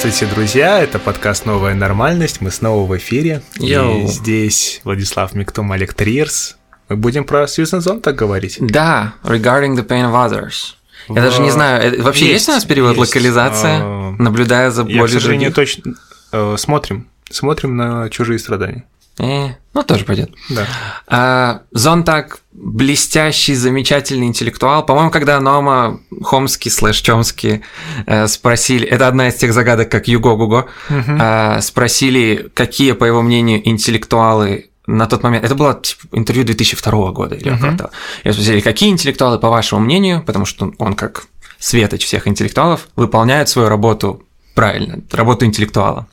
Здравствуйте, друзья! Это подкаст «Новая нормальность». Мы снова в эфире. Йоу. И здесь Владислав Миктум, Олег Триерс. Мы будем про Сьюзен Зонтаг говорить. Да, regarding the pain of others. Я даже не знаю, э, вообще есть, Есть, у нас перевод есть. локализация, А, наблюдая за Я, к болью сожалению, других? точно... э, смотрим. Смотрим на чужие страдания. Э, ну, тоже пойдет. Да. А, Зонтаг блестящий, замечательный интеллектуал. По-моему, когда Ноам Хомский слэш Чомский э, спросили, это одна из тех загадок, как Юго Гуго, э, спросили, какие, по его мнению, интеллектуалы на тот момент, это было типа, интервью 2002 года или около того. Я спросили, какие интеллектуалы, по вашему мнению, потому что он как светоч всех интеллектуалов, выполняют свою работу правильно, работу интеллектуала.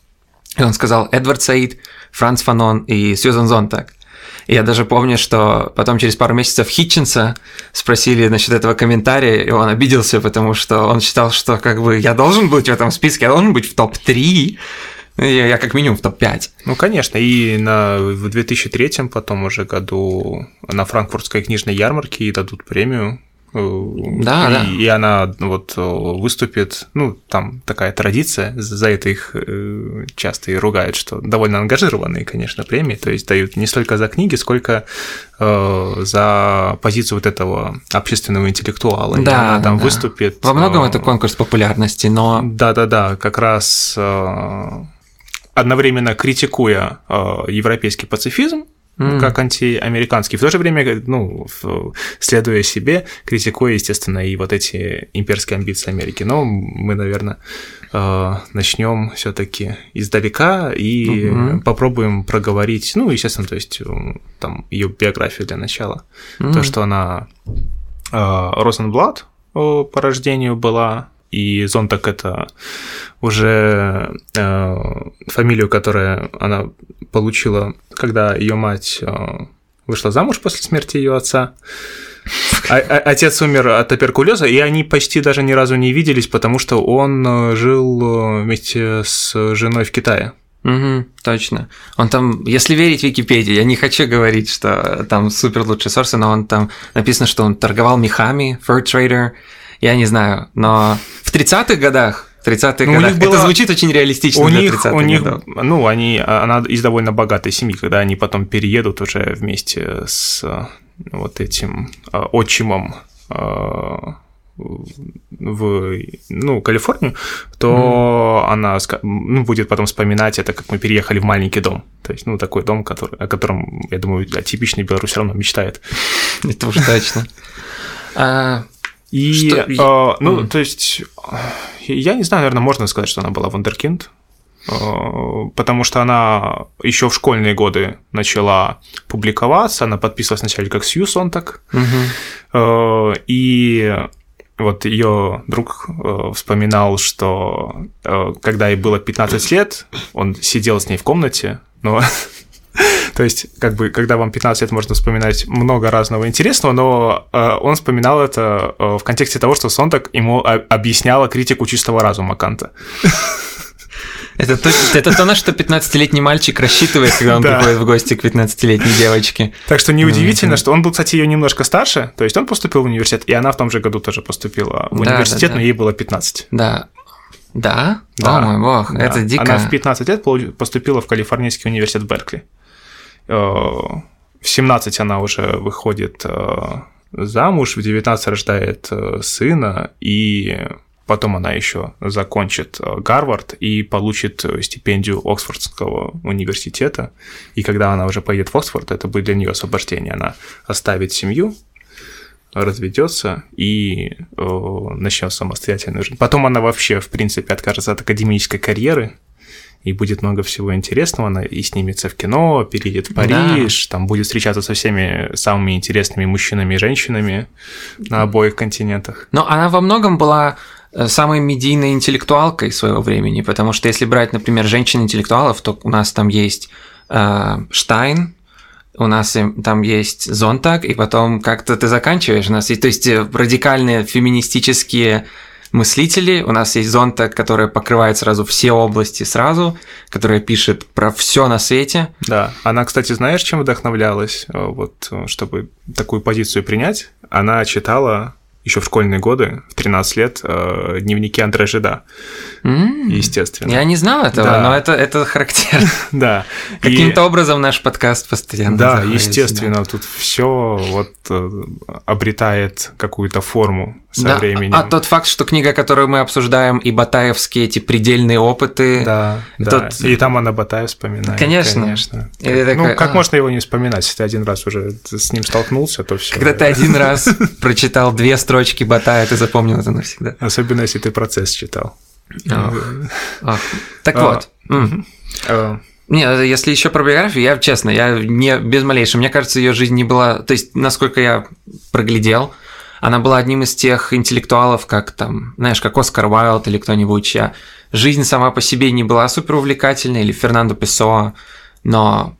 И он сказал Эдвард Саид, Франц Фанон и Сьюзан Зонтак. И я даже помню, что потом через пару месяцев Хитчинса спросили насчет этого комментария, и он обиделся, потому что он считал, что как бы я должен быть в этом списке, я должен быть в топ-3, я, я как минимум в топ-5. Ну, конечно, и на, в 2003 потом уже году на франкфуртской книжной ярмарке дадут премию. Э, Да, и, да. и она вот э, выступит, ну, там такая традиция, за это их э, часто и ругают, что довольно ангажированные, конечно, премии, то есть дают не столько за книги, сколько э, за позицию вот этого общественного интеллектуала. И Да, она там да. выступит. Во многом э, это конкурс популярности, но да-да-да, как раз э, одновременно критикуя э, европейский пацифизм, М. как антиамериканский, в то же время, ну, следуя себе, критикуя, естественно, и вот эти имперские амбиции Америки. Но мы, наверное, начнем все-таки издалека и Мгм. попробуем проговорить, ну, естественно, то есть э, там ее биографию для начала. То, М. что она э, Розенблат э, по рождению была, и Зонтак это уже э, фамилию, которую она получила, когда ее мать э, вышла замуж после смерти ее отца. А- а- отец умер от туберкулеза, и они почти даже ни разу не виделись, потому что он э, жил э, вместе с женой в Китае. Мгм, точно. Он там, если верить Википедии, я не хочу говорить, что там супер лучшие сорсы, но он там написано, что он торговал мехами, fur trader, я не знаю, но в 30-х годах, в 30-х Ну, у годах, них было- это звучит очень реалистично у для них, 30-х у них, годов. ну, они, она из довольно богатой семьи, когда они потом переедут уже вместе с э, вот этим э, отчимом э, в ну, Калифорнию, то она ска- ну, будет потом вспоминать это, как мы переехали в маленький дом. То есть, ну, такой дом, который, о котором, я думаю, типичный белорус все равно мечтает. Это уж точно. И, Что- э, ну, Мгм. то есть, я не знаю, наверное, можно сказать, что она была вундеркинд, э, потому что она еще в школьные годы начала публиковаться, она подписывалась вначале как Сью Сонтак, мгм. э, и вот ее друг э, вспоминал, что э, когда ей было 15 лет, он сидел с ней в комнате, но то есть, как бы, когда вам 15 лет, можно вспоминать много разного интересного, но э, он вспоминал это э, в контексте того, что Сонтак ему объясняла критику чистого разума Канта. Это, то, это то, на что 15-летний мальчик рассчитывает, когда он Да. приходит в гости к 15-летней девочке. Так что неудивительно, Мгм. что он был, кстати, ее немножко старше, то есть он поступил в университет, и она в том же году тоже поступила в Да, университет, да, но да. ей было 15. Да. Да? Да. О мой бог, Да. это дико. Она в 15 лет поступила в Калифорнийский университет Беркли. Э, В 17 она уже выходит э, замуж, в 19 рождает э, сына, и потом она еще закончит Гарвард и получит стипендию Оксфордского университета. И когда она уже поедет в Оксфорд, это будет для нее освобождение. Она оставит семью, разведется и э, начнет самостоятельную жизнь. Потом она вообще, в принципе, откажется от академической карьеры, и будет много всего интересного. Она и снимется в кино, переедет в Париж, там будет встречаться со всеми самыми интересными мужчинами и женщинами на обоих континентах. Но она во многом была э, самой медийной интеллектуалкой своего времени, потому что если брать, например, женщин-интеллектуалов, то у нас там есть э, Штайн, у нас там есть Зонтак, и потом как-то ты заканчиваешь. У нас есть, то есть э, радикальные феминистические мыслители, у нас есть Зонтак, которая покрывает сразу все области сразу, которая пишет про все на свете. Да, она, кстати, знаешь, чем вдохновлялась, э, вот, э, чтобы такую позицию принять? Она читала еще в школьные годы, в 13 лет, э, дневники Андре Жида. М, Естественно. Я не знал этого, Да. но это, это характерно. Да. И- Каким-то образом наш подкаст постоянно Да, естественно, тут все вот э, обретает какую-то форму со Да, временем. А тот факт, что книга, которую мы обсуждаем, и Батаевские эти предельные опыты, Да, да. Тот- И там она Батая вспоминает. Конечно. Конечно. Ты ну, такой, как а. можно его не вспоминать? Если ты один раз уже с ним столкнулся, то все. когда ты один раз прочитал две строчки Батая, ты запомнил это навсегда. Особенно, если ты процесс читал. Ох. Так А, вот. Э, Не, если еще про биографию, я честно, я не без малейшего. Мне кажется, ее жизнь не была. То есть, насколько я проглядел, она была одним из тех интеллектуалов, как там, знаешь, как Оскар Уайлд или кто-нибудь, чья жизнь сама по себе не была супер увлекательной, или Фернандо Песоа, но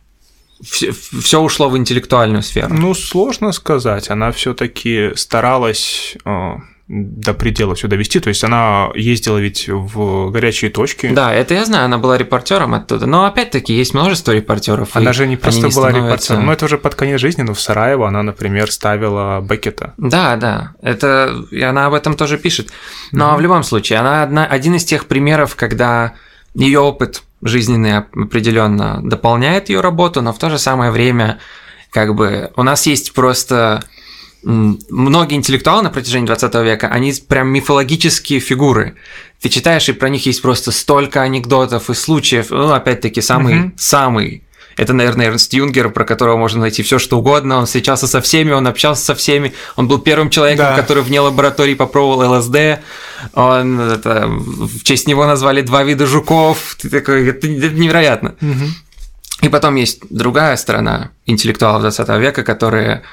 все ушло в интеллектуальную сферу. Ну, сложно сказать. Она все-таки старалась э, до предела все довести. То есть она ездила ведь в горячие точки. Да, это я знаю, она была репортером оттуда. Но опять-таки есть множество репортеров. Она же не просто была становятся- репортером. Ну, это уже под конец жизни, но в Сараево она, например, ставила Беккета. Да, да, это и она об этом тоже пишет. Но в любом случае, она одна, один из тех примеров, когда ее опыт жизненный определенно дополняет ее работу, но в то же самое время, как бы, у нас есть просто многие интеллектуалы на протяжении 20 века, они прям мифологические фигуры. Ты читаешь, и про них есть просто столько анекдотов и случаев. Ну, опять-таки, самый, Мгм. самый это, наверное, Эрнст Юнгер, про которого можно найти все что угодно. Он встречался со всеми, он общался со всеми. Он был первым человеком, Да. который вне лаборатории попробовал ЛСД. Он, это, в честь него назвали два вида жуков. Ты такой, это, это невероятно. И потом есть другая сторона интеллектуалов 20 века, которые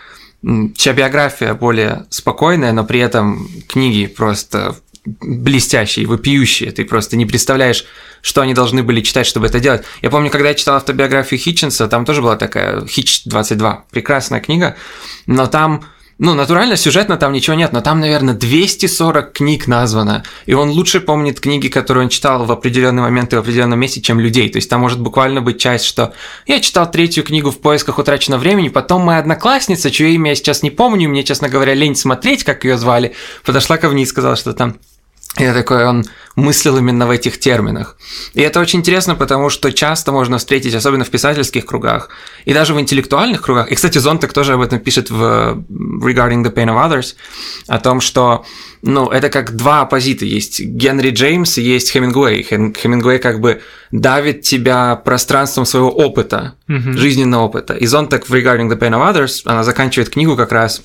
чья биография более спокойная, но при этом книги просто блестящие, вопиющие. Ты просто не представляешь, что они должны были читать, чтобы это делать. Я помню, когда я читал автобиографию Хитчинса, там тоже была такая Хитч 22, прекрасная книга, но там ну, натурально, сюжетно там ничего нет, но там, наверное, 240 книг названо, и он лучше помнит книги, которые он читал в определенный момент и в определенном месте, чем людей. То есть там может буквально быть часть, что я читал третью книгу в поисках утраченного времени, потом моя одноклассница, чье имя я сейчас не помню, мне, честно говоря, лень смотреть, как ее звали, подошла ко мне и сказала, что там я такой, он мыслил именно в этих терминах. И это очень интересно, потому что часто можно встретить, особенно в писательских кругах, и даже в интеллектуальных кругах. И, кстати, Зонтек тоже об этом пишет в Regarding the Pain of Others, о том, что ну, это как два оппозита. Есть Генри Джеймс и есть Хемингуэй. Хем- Хемингуэй как бы давит тебя пространством своего опыта, жизненного опыта. И Зонтек в Regarding the Pain of Others, она заканчивает книгу как раз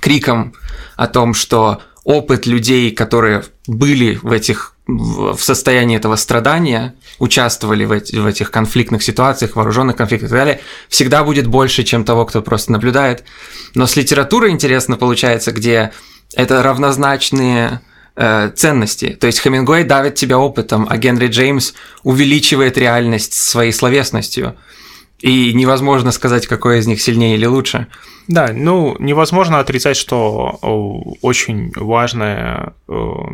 криком о том, что опыт людей, которые были в этих в состоянии этого страдания, участвовали в, эти- в этих конфликтных ситуациях, вооруженных конфликтах и так далее, всегда будет больше, чем того, кто просто наблюдает. Но с литературой интересно получается, где это равнозначные э, ценности. То есть Хемингуэй давит тебя опытом, а Генри Джеймс увеличивает реальность своей словесностью. И невозможно сказать, какой из них сильнее или лучше. Да, ну невозможно отрицать, что очень важная э,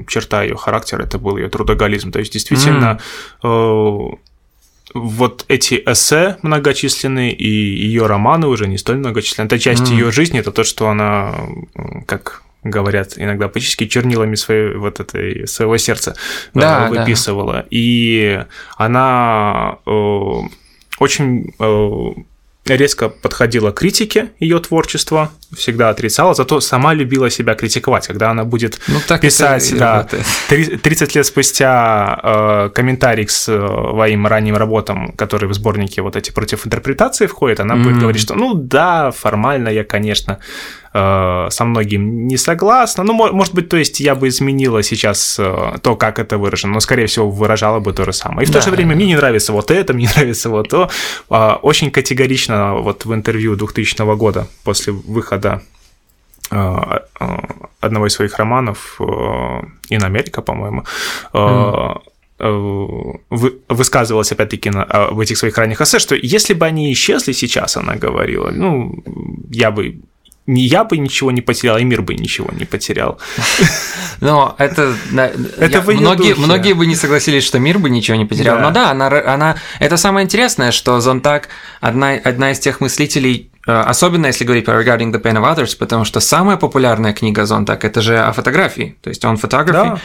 черта ее характера это был ее трудоголизм. То есть действительно э, вот эти эссе многочисленные и ее романы уже не столь многочисленные. Это часть М. ее жизни, это то, что она, э, как говорят иногда поэтически чернилами своей, вот этой, своего сердца э, Да, да. выписывала. И она э, очень э, резко подходила к критике ее творчества, всегда отрицала, зато сама любила себя критиковать, когда она будет Ну, так писать, да, работает. Три- 30 лет спустя э, комментарий к своим ранним работам, которые в сборнике вот эти против интерпретации входят, она будет Мгм. говорить, что ну да, формально я, конечно, э, со многим не согласна. Ну, мо- может быть, то есть я бы изменила сейчас э, то, как это выражено, но, скорее всего, выражала бы то же самое. И в то Да. же время мне не нравится вот это, мне не нравится вот то. А, Очень категорично вот в интервью 2000 года после выхода э, одного из своих романов «In America», по-моему, вы- высказывалась опять-таки в этих своих ранних эссе, что если бы они исчезли сейчас, она говорила, ну, я бы не я бы ничего не потерял, и мир бы ничего не потерял. Но это, Это я- многие, духе. многие бы не согласились, что мир бы ничего не потерял. Да. Но да, она, она, это самое интересное, что Зонтак одна, одна из тех мыслителей, особенно если говорить про Regarding the Pain of Others, потому что самая популярная книга Зонтак – это же о фотографии, то есть он фотографии.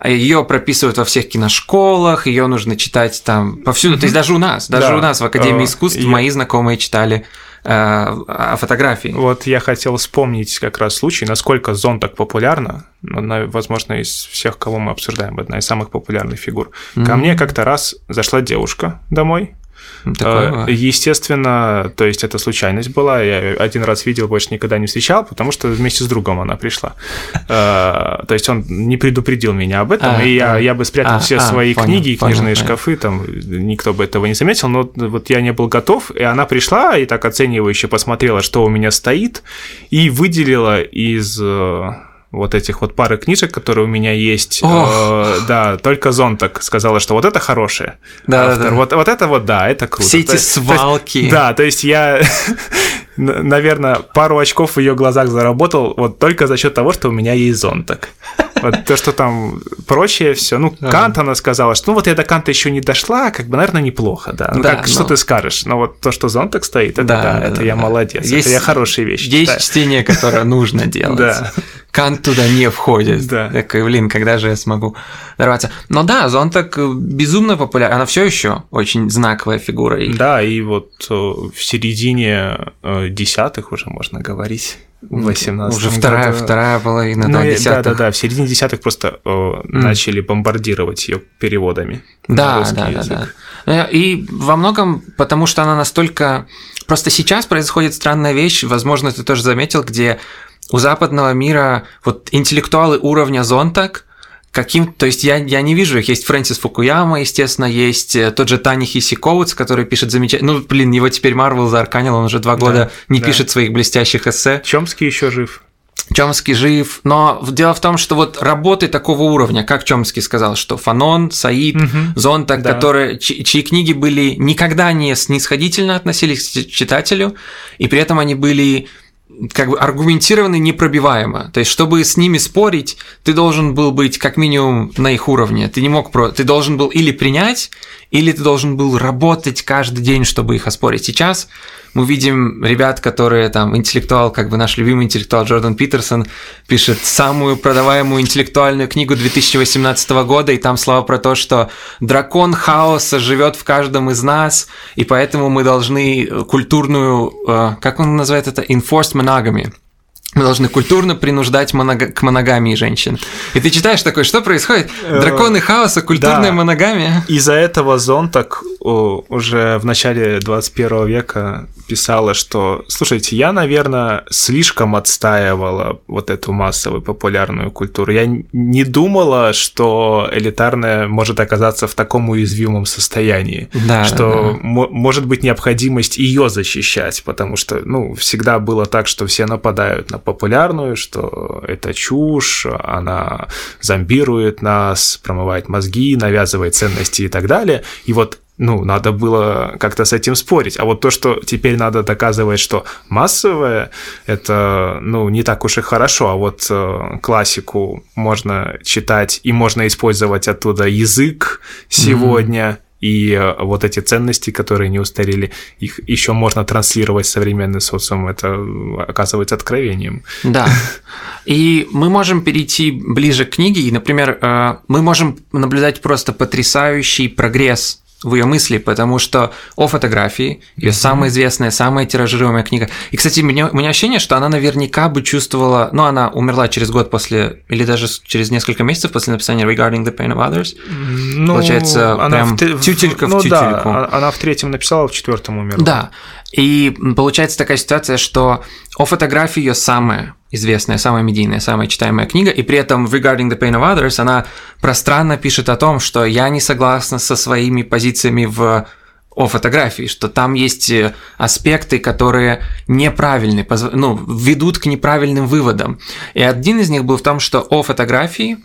Да. Ее прописывают во всех киношколах, ее нужно читать там повсюду. Mm-hmm. То есть даже у нас, даже да. у нас в Академии искусств uh, мои знакомые читали Э, о фотографии. Вот я хотел вспомнить как раз случай, насколько зон так популярна, ну, возможно, из всех, кого мы обсуждаем, одна из самых популярных фигур. Mm-hmm. Ко мне как-то раз зашла девушка домой, Такое. Э, естественно, то есть это случайность была. Я один раз видел, больше никогда не встречал, потому что вместе с другом она пришла. Э, то есть он не предупредил меня об этом, а, и я, бы спрятал а, все а, свои книги и книжные шкафы, там никто бы этого не заметил, но вот я не был готов, и она пришла и так оценивающе посмотрела, что у меня стоит, и выделила из э, вот этих вот пары книжек, которые у меня есть. Э, да, только Зонтак сказала, что вот это хорошее. Да, автор. да, да. Вот, вот это вот, да, это круто. Все эти то, свалки. То есть, да, то есть я, наверное, пару очков в ее глазах заработал вот только за счет того, что у меня есть Зонтак. Вот то, что там прочее все. Ну. Кант она сказала, что ну вот я до Канта еще не дошла, как бы, наверное, неплохо, да. Ну, как, что ты скажешь? Но вот то, что зонтак стоит, это да, это я молодец. Есть, это я хорошие вещи Есть чтение, которое нужно делать. Да. Кант туда не входит. Да. Такой, блин, когда же я смогу дорваться? Но да, Зонтак безумно популярна. Она все еще очень знаковая фигура. Да, и вот э, в середине э, десятых уже можно говорить 18 Уже вторая, году. вторая половина, ну, да, десятых. Да, да, да, в середине десятых просто mm. начали бомбардировать ее переводами. Да, да, язык. да, да. И во многом потому, что она настолько... Просто сейчас происходит странная вещь, возможно, ты тоже заметил, где у западного мира вот интеллектуалы уровня Зонтак каким, то есть я, я не вижу их. Есть Фрэнсис Фукуяма, естественно, есть э, тот же Тани Хисиковец, который пишет замечательно. Ну, блин, его теперь Марвел заарканил, он уже два года да, не да. пишет своих блестящих эссе. Чомский еще жив. Чомский жив, но дело в том, что вот работы такого уровня, как Чомский сказал, что Фанон, Саид, угу. Зонтак, да. которые, чьи, чьи книги были никогда не снисходительно относились к читателю, и при этом они были как бы аргументированы непробиваемо. То есть, чтобы с ними спорить, ты должен был быть как минимум на их уровне. Ты не мог про... Ты должен был или принять, или ты должен был работать каждый день, чтобы их оспорить. Сейчас мы видим ребят, которые там интеллектуал, как бы наш любимый интеллектуал Джордан Питерсон пишет самую продаваемую интеллектуальную книгу 2018 года, и там слова про то, что дракон хаоса живет в каждом из нас, и поэтому мы должны культурную, э, как он называет это, enforced monogamy, мы должны культурно принуждать моног... к моногамии женщин. И ты читаешь такой, что происходит? Э, Драконы хаоса, культурная да. моногамия. Из-за этого Зонтак уже в начале 21 века писала, что, слушайте, я, наверное, слишком отстаивала вот эту массовую популярную культуру. Я не думала, что элитарная может оказаться в таком уязвимом состоянии, да, что да, может быть необходимость ее защищать, потому что, ну, всегда было так, что все нападают на популярную, что это чушь, она зомбирует нас, промывает мозги, навязывает ценности и так далее. И вот ну, надо было как-то с этим спорить. А вот то, что теперь надо доказывать, что массовое, это, ну, не так уж и хорошо, а вот э, классику можно читать и можно использовать оттуда язык сегодня, mm-hmm и э, вот эти ценности, которые не устарели, их еще можно транслировать в современный социум, это э, оказывается откровением. Да. И мы можем перейти ближе к книге, и, например, э, мы можем наблюдать просто потрясающий прогресс в ее мысли, потому что о фотографии, ее mm-hmm. самая известная, самая тиражируемая книга. И, кстати, у меня, у меня ощущение, что она наверняка бы чувствовала, ну, она умерла через год после, или даже через несколько месяцев после написания Regarding the Pain of Others. Ну, Получается, она прям в, тютелька ну, в тютельку. Да, она в третьем написала, в четвертом умерла. Да, и получается такая ситуация, что о фотографии ее самая известная, самая медийная, самая читаемая книга, и при этом в Regarding the Pain of Others она пространно пишет о том, что я не согласна со своими позициями в о фотографии, что там есть э, аспекты, которые неправильны, ну, ведут к неправильным выводам. И один из них был в том, что о фотографии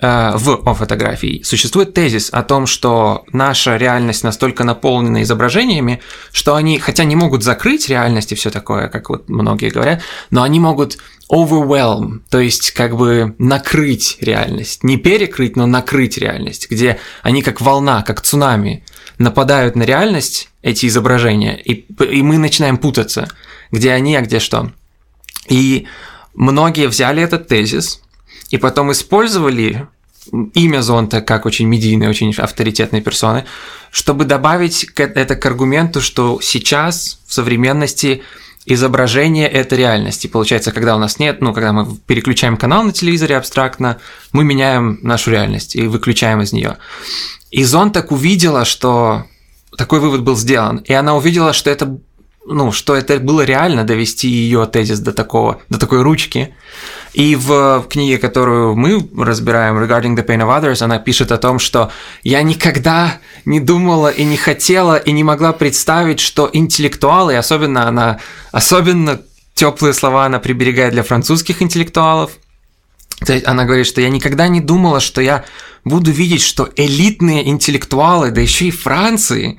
Э, в о фотографии существует тезис о том, что наша реальность настолько наполнена изображениями, что они, хотя не могут закрыть реальность и все такое, как вот многие говорят, но они могут overwhelm, то есть как бы накрыть реальность, не перекрыть, но накрыть реальность, где они как волна, как цунами нападают на реальность, эти изображения, и, и мы начинаем путаться, где они, а где что. И многие взяли этот тезис и потом использовали имя Зонта как очень медийной, очень авторитетной персоны, чтобы добавить это к аргументу, что сейчас в современности изображение – это реальность. И получается, когда у нас нет, ну, когда мы переключаем канал на телевизоре абстрактно, мы меняем нашу реальность и выключаем из нее. И Зон так увидела, что такой вывод был сделан, и она увидела, что это ну, что это было реально довести ее тезис до такого, до такой ручки. И в книге, которую мы разбираем, Regarding the Pain of Others, она пишет о том, что я никогда не думала и не хотела и не могла представить, что интеллектуалы, особенно она, особенно теплые слова она приберегает для французских интеллектуалов, она говорит, что я никогда не думала, что я буду видеть, что элитные интеллектуалы, да еще и Франции,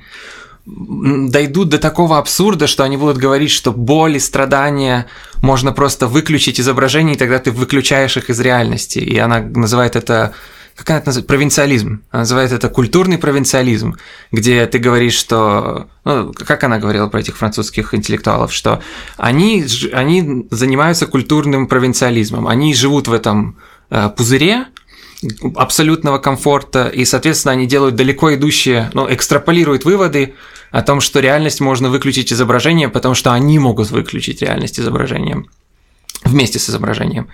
дойдут до такого абсурда, что они будут говорить, что боль и страдания можно просто выключить изображение, и тогда ты выключаешь их из реальности. И она называет это как она это называет? Провинциализм. Она называет это культурный провинциализм, где ты говоришь, что... Ну, как она говорила про этих французских интеллектуалов, что они, они занимаются культурным провинциализмом, они живут в этом э, пузыре, абсолютного комфорта, и, соответственно, они делают далеко идущие, ну, экстраполируют выводы о том, что реальность можно выключить изображение, потому что они могут выключить реальность изображением вместе с изображением.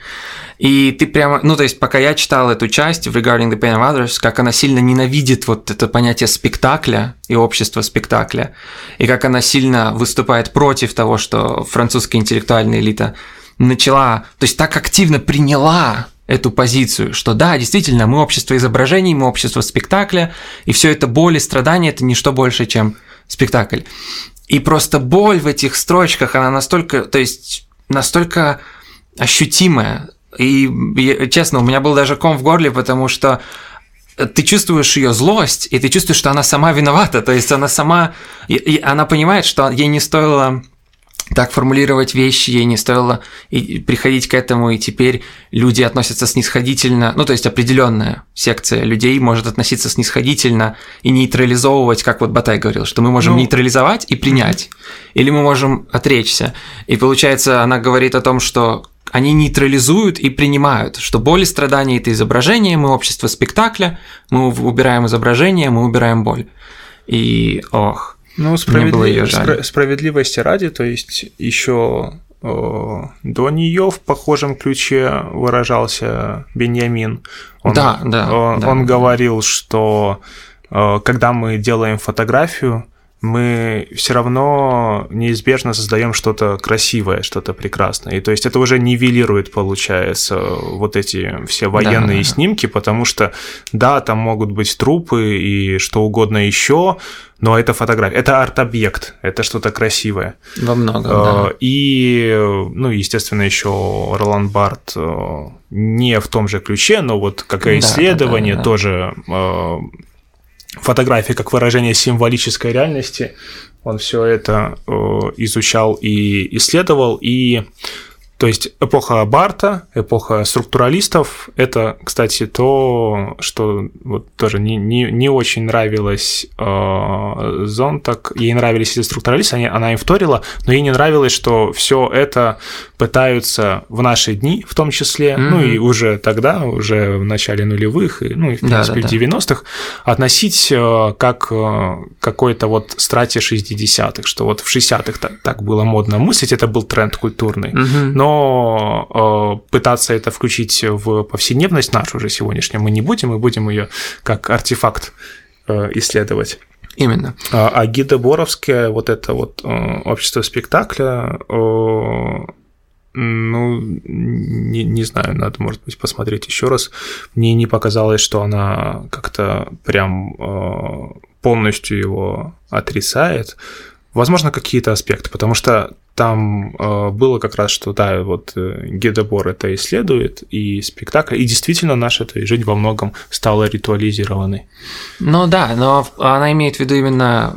И ты прямо, ну то есть пока я читал эту часть Regarding the Pain of Others, как она сильно ненавидит вот это понятие спектакля и общества спектакля, и как она сильно выступает против того, что французская интеллектуальная элита начала, то есть так активно приняла эту позицию, что да, действительно, мы общество изображений, мы общество спектакля, и все это боль и страдания – это не что больше, чем спектакль. И просто боль в этих строчках, она настолько, то есть настолько ощутимая. И, честно, у меня был даже ком в горле, потому что ты чувствуешь ее злость, и ты чувствуешь, что она сама виновата. То есть она сама, и она понимает, что ей не стоило так формулировать вещи, ей не стоило и приходить к этому, и теперь люди относятся снисходительно, ну, то есть определенная секция людей может относиться снисходительно и нейтрализовывать, как вот Батай говорил, что мы можем ну, нейтрализовать и принять, или мы можем отречься. И получается, она говорит о том, что они нейтрализуют и принимают, что боль и страдания – это изображение, мы общество спектакля, мы убираем изображение, мы убираем боль. И, ох, ну, справедли... Спра- справедливости ради, то есть еще до нее в похожем ключе выражался Беньямин. Он, да, да, он, да. он говорил, что когда мы делаем фотографию, мы все равно неизбежно создаем что-то красивое, что-то прекрасное. И то есть это уже нивелирует, получается, вот эти все военные да, снимки, потому что, да, там могут быть трупы и что угодно еще, но это фотография, это арт-объект, это что-то красивое. Во многом, да. Э, и, ну, естественно, еще Ролан Барт э, не в том же ключе, но вот как и исследование да, да, да, тоже э, фотографии как выражение символической реальности. Он все это э, изучал и исследовал, и то есть эпоха Барта, эпоха структуралистов, это, кстати, то, что вот тоже не, не, не очень нравилось э, Зонтак. Ей нравились эти структуралисты, они, она им вторила, но ей не нравилось, что все это пытаются в наши дни, в том числе, mm-hmm. ну и уже тогда, уже в начале нулевых, и, ну и в принципе да, да, в 90-х, относить э, как э, какой-то вот страте 60-х, что вот в 60-х так, так было модно мыслить, это был тренд культурный. Mm-hmm. Но э, пытаться это включить в повседневность нашу уже сегодняшнюю мы не будем, мы будем ее как артефакт э, исследовать. Именно. А, а Гида Боровская, вот это вот э, общество спектакля, ну, не, не знаю, надо, может быть, посмотреть еще раз. Мне не показалось, что она как-то прям полностью его отрицает. Возможно, какие-то аспекты, потому что там э, было как раз, что да, вот э, Гедебор это исследует, и спектакль, и действительно наша эта жизнь во многом стала ритуализированной. Ну да, но она имеет в виду именно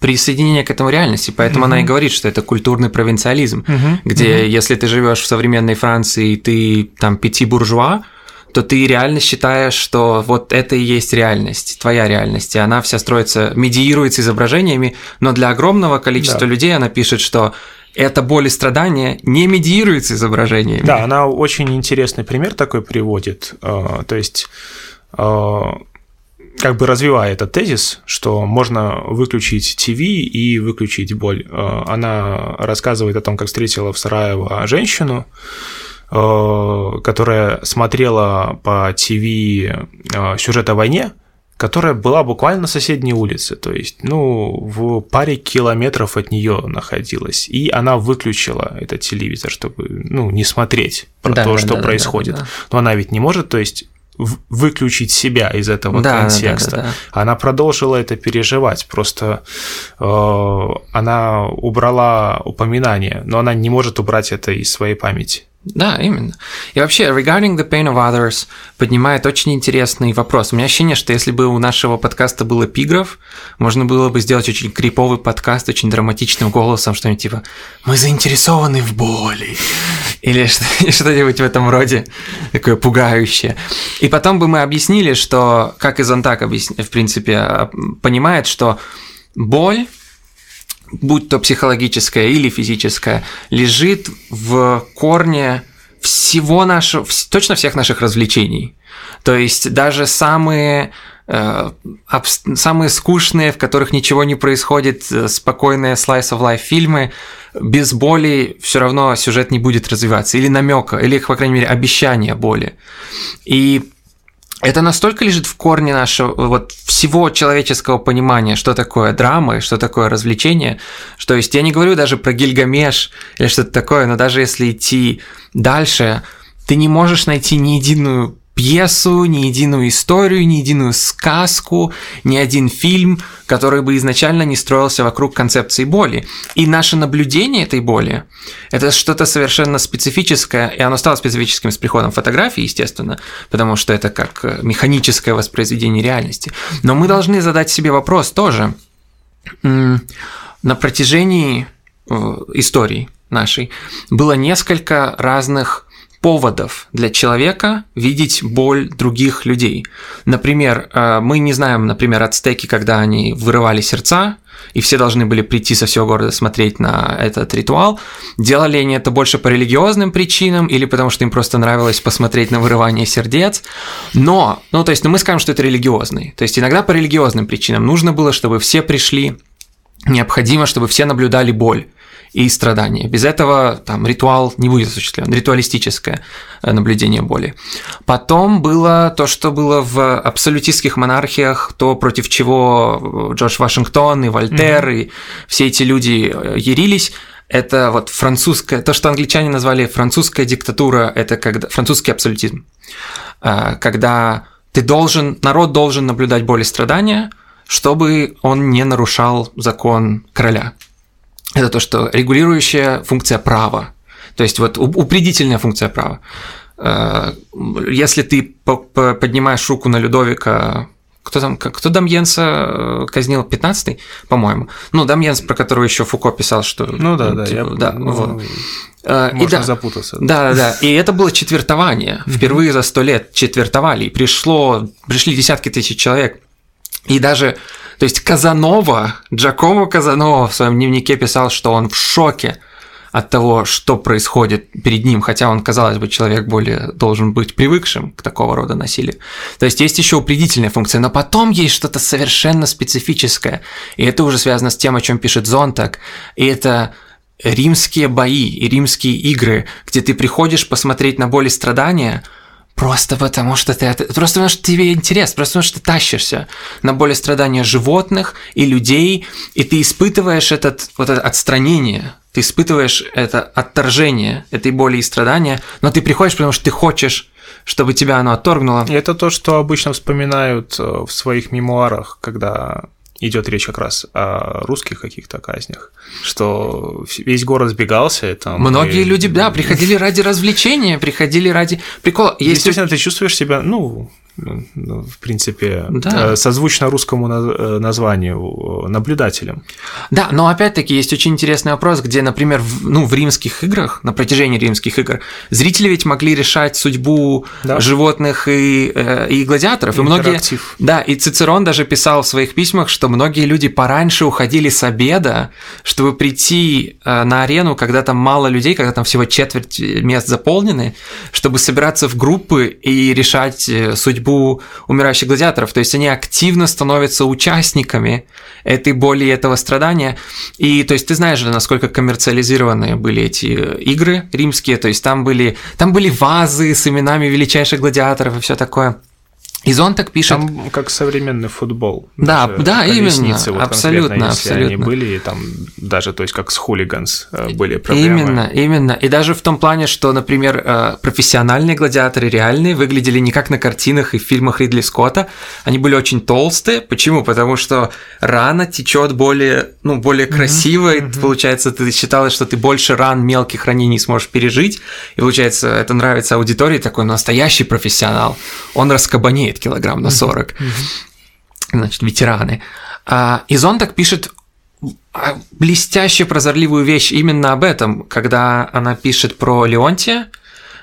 присоединение к этому реальности, поэтому mm-hmm. она и говорит, что это культурный провинциализм, mm-hmm. где mm-hmm. если ты живешь в современной Франции, ты там пяти буржуа, то ты реально считаешь, что вот это и есть реальность, твоя реальность, и она вся строится, медиируется изображениями, но для огромного количества да. людей она пишет, что эта боль и страдания не медиируется изображениями. Да, она очень интересный пример такой приводит. Э, то есть э, как бы развивая этот тезис, что можно выключить ТВ и выключить боль. Э, она рассказывает о том, как встретила в Сараево женщину, которая смотрела по ТВ сюжет о войне, которая была буквально на соседней улице, то есть, ну, в паре километров от нее находилась, и она выключила этот телевизор, чтобы, ну, не смотреть про да, то, да, что да, происходит. Да, да, да. Но она ведь не может, то есть выключить себя из этого да, контекста. Да, да, да. Она продолжила это переживать, просто э, она убрала упоминание, но она не может убрать это из своей памяти. Да, именно. И вообще, regarding the pain of others поднимает очень интересный вопрос. У меня ощущение, что если бы у нашего подкаста был эпиграф, можно было бы сделать очень криповый подкаст, очень драматичным голосом, что-нибудь типа «Мы заинтересованы в боли» или что-нибудь в этом роде, такое пугающее. И потом бы мы объяснили, что, как и Зонтак, в принципе, а, понимает, что боль будь то психологическое или физическое, лежит в корне всего нашего, точно всех наших развлечений. То есть даже самые э, самые скучные, в которых ничего не происходит, э, спокойные slice of life фильмы, без боли все равно сюжет не будет развиваться, или намека, или, по крайней мере, обещания боли. И это настолько лежит в корне нашего вот всего человеческого понимания, что такое драма и что такое развлечение, что есть я не говорю даже про Гильгамеш или что-то такое, но даже если идти дальше, ты не можешь найти ни единую пьесу, ни единую историю, ни единую сказку, ни один фильм, который бы изначально не строился вокруг концепции боли. И наше наблюдение этой боли – это что-то совершенно специфическое, и оно стало специфическим с приходом фотографии, естественно, потому что это как э, механическое воспроизведение реальности. Но мы должны задать себе вопрос тоже. На протяжении э, истории нашей было несколько разных поводов для человека видеть боль других людей. Например, э, мы не знаем, например, ацтеки, когда они вырывали сердца, и все должны были прийти со всего города смотреть на этот ритуал. Делали они это больше по религиозным причинам или потому что им просто нравилось посмотреть на вырывание сердец. Но, ну то есть, ну, мы скажем, что это религиозный. То есть иногда по религиозным причинам нужно было, чтобы все пришли, необходимо, чтобы все наблюдали боль и страдания. Без этого там ритуал не будет осуществлен, ритуалистическое э, наблюдение боли. Потом было то, что было в абсолютистских монархиях, то, против чего э, Джордж Вашингтон и Вольтер mm-hmm. и все эти люди э, ярились, это вот французская, то, что англичане назвали французская диктатура, это когда французский абсолютизм, когда ты должен, народ должен наблюдать боль и страдания, чтобы он не нарушал закон короля это то, что регулирующая функция права, то есть вот упредительная функция права. Э, если ты поднимаешь руку на Людовика, кто там, кто Дамьенса э, казнил, 15-й, по-моему. Ну, Дамьенс, про которого еще Фуко писал, что... Ну да, да, типа, я, да, ну, вот. Э, можно и да, запутаться. Да, да, да. И это было четвертование. Впервые за сто лет четвертовали. И пришло, пришли десятки тысяч человек. И даже то есть Казанова, Джакомо Казанова в своем дневнике писал, что он в шоке от того, что происходит перед ним, хотя он, казалось бы, человек более должен быть привыкшим к такого рода насилию. То есть есть еще упредительная функция, но потом есть что-то совершенно специфическое, и это уже связано с тем, о чем пишет Зонтак, и это римские бои и римские игры, где ты приходишь посмотреть на боль и страдания – Просто потому что ты это, просто потому что тебе интерес, просто потому что ты тащишься на более страдания животных и людей, и ты испытываешь этот, вот это отстранение, ты испытываешь это отторжение этой боли и страдания, но ты приходишь, потому что ты хочешь чтобы тебя оно отторгнуло. И это то, что обычно вспоминают э, в своих мемуарах, когда идет речь как раз о русских каких-то казнях, что весь город сбегался. Это Многие люди, да, приходили ради развлечения, приходили ради прикола. Есть... Естественно, ты чувствуешь себя, ну, в принципе, да. Э, созвучно русскому э, названию э, наблюдателем. Да, но опять-таки есть очень интересный вопрос, где, например, в, ну, в римских играх, на протяжении римских игр, зрители ведь могли решать судьбу да. животных и, и гладиаторов. И многие, да, и Цицерон даже писал в своих письмах, что многие люди пораньше уходили с обеда, чтобы прийти на арену, когда там мало людей, когда там всего четверть мест заполнены, чтобы собираться в группы и решать судьбу судьбу умирающих гладиаторов. То есть они активно становятся участниками этой боли и этого страдания. И то есть ты знаешь же, насколько коммерциализированные были эти игры римские. То есть там были, там были вазы с именами величайших гладиаторов и все такое. И Зон так пишет. Там как современный футбол. Да, да, именно. Вот абсолютно, абсолютно. Они были там даже, то есть как с хулиганс э, были проблемы. Именно, именно. И даже в том плане, что, например, э, профессиональные гладиаторы реальные выглядели не как на картинах и фильмах Ридли Скотта. Они были очень толстые. Почему? Потому что рана течет более, ну, более красиво. Mm-hmm. И, получается, ты считалось, что ты больше ран мелких ранений сможешь пережить. И получается, это нравится аудитории, такой настоящий профессионал. Он раскабанеет имеет килограмм на 40. Значит, ветераны. А, и Зонтак пишет а, блестящую прозорливую вещь именно об этом, когда она пишет про Леонтия,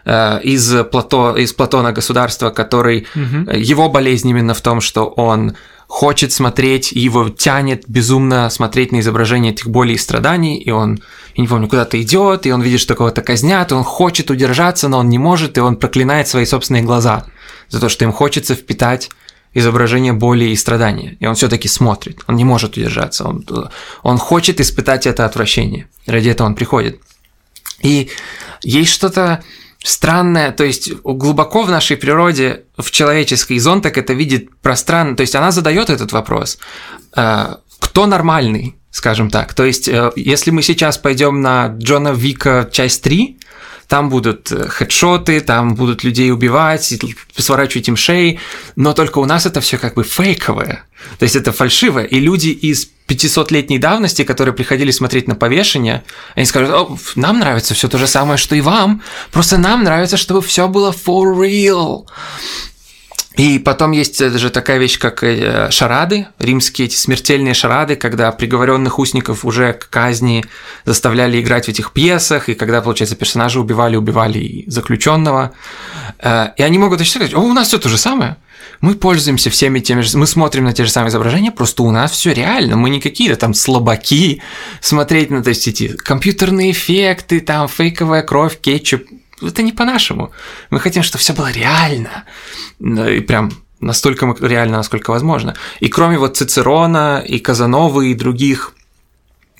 э, из, Плато, из Платона государства, который угу. его болезнь именно в том, что он хочет смотреть, его тянет безумно смотреть на изображение этих болей и страданий, и он, я не помню, куда-то идет, и он видит, что кого-то казнят, и он хочет удержаться, но он не может, и он проклинает свои собственные глаза за то, что им хочется впитать изображение боли и страдания. И он все-таки смотрит, он не может удержаться, он, он хочет испытать это отвращение. Ради этого он приходит. И есть что-то странное, то есть глубоко в нашей природе, в человеческой, зон так это видит пространно, то есть она задает этот вопрос. Э, кто нормальный, скажем так? То есть, э, если мы сейчас пойдем на Джона Вика часть 3, там будут э, хедшоты, там будут людей убивать, сворачивать им шеи, но только у нас это все как бы фейковое, то есть это фальшивое, и люди из 500-летней давности, которые приходили смотреть на повешение, они скажут, О, нам нравится все то же самое, что и вам, просто нам нравится, чтобы все было for real. И потом есть даже такая вещь, как э, шарады, римские эти смертельные шарады, когда приговоренных узников уже к казни заставляли играть в этих пьесах, и когда, получается, персонажи убивали, убивали заключенного. Э, и они могут еще сказать, о, у нас все то же самое. Мы пользуемся всеми теми же, мы смотрим на те же самые изображения, просто у нас все реально, мы не какие-то там слабаки, смотреть на, то есть эти компьютерные эффекты, там фейковая кровь, кетчуп, это не по-нашему. Мы хотим, чтобы все было реально. И прям настолько реально, насколько возможно. И кроме вот Цицерона и Казановы и других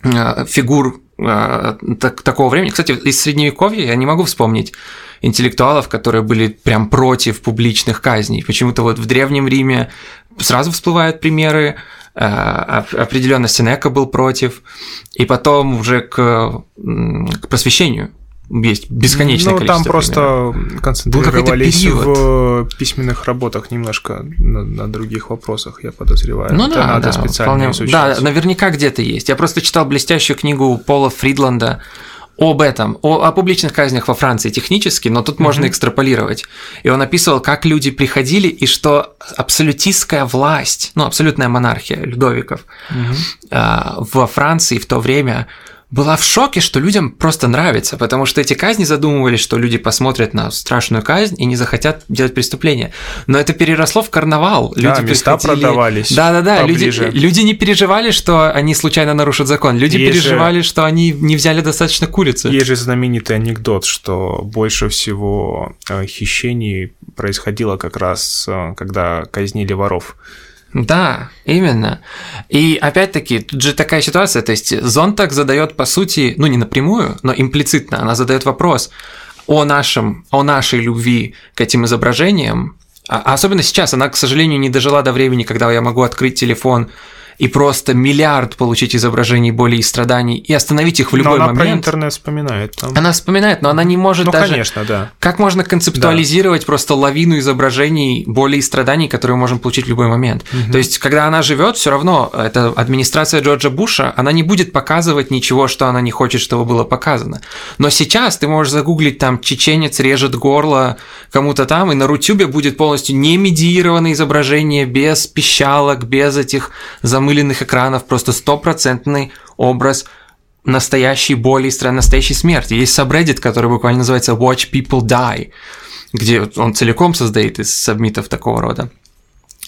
э, фигур э, так, такого времени, кстати, из Средневековья я не могу вспомнить интеллектуалов, которые были прям против публичных казней. Почему-то вот в Древнем Риме сразу всплывают примеры, э, определенно Сенека был против, и потом уже к, к просвещению есть бесконечное ну, количество там просто примеров. концентрировались в письменных работах немножко на, на других вопросах, я подозреваю. Ну Это да, надо да, специально вполне, изучать. Да, наверняка где-то есть. Я просто читал блестящую книгу Пола Фридланда об этом, о, о публичных казнях во Франции технически, но тут mm-hmm. можно экстраполировать. И он описывал, как люди приходили, и что абсолютистская власть, ну, абсолютная монархия Людовиков mm-hmm. э, во Франции в то время была в шоке, что людям просто нравится, потому что эти казни задумывались, что люди посмотрят на страшную казнь и не захотят делать преступления. Но это переросло в карнавал. Люди да, места приходили... продавались. Да, да, да. Люди, люди не переживали, что они случайно нарушат закон. Люди есть переживали, же... что они не взяли достаточно курицы. Есть же знаменитый анекдот, что больше всего э, хищений происходило как раз, э, когда казнили воров. Да, именно. И опять-таки, тут же такая ситуация, то есть Зонтак задает, по сути, ну не напрямую, но имплицитно, она задает вопрос о нашем, о нашей любви к этим изображениям, а особенно сейчас, она, к сожалению, не дожила до времени, когда я могу открыть телефон и просто миллиард получить изображений боли и страданий и остановить их в любой но она момент. про интернет вспоминает. Там. Она вспоминает, но она не может ну, даже... конечно, да. Как можно концептуализировать да. просто лавину изображений боли и страданий, которые мы можем получить в любой момент? Угу. То есть, когда она живет, все равно эта администрация Джорджа Буша, она не будет показывать ничего, что она не хочет, чтобы было показано. Но сейчас ты можешь загуглить там «чеченец режет горло кому-то там», и на Рутюбе будет полностью не медиированное изображение, без пищалок, без этих замыленных экранов, просто стопроцентный образ настоящей боли и настоящей смерти. Есть subreddit, который буквально называется Watch People Die, где он целиком создает из сабмитов такого рода.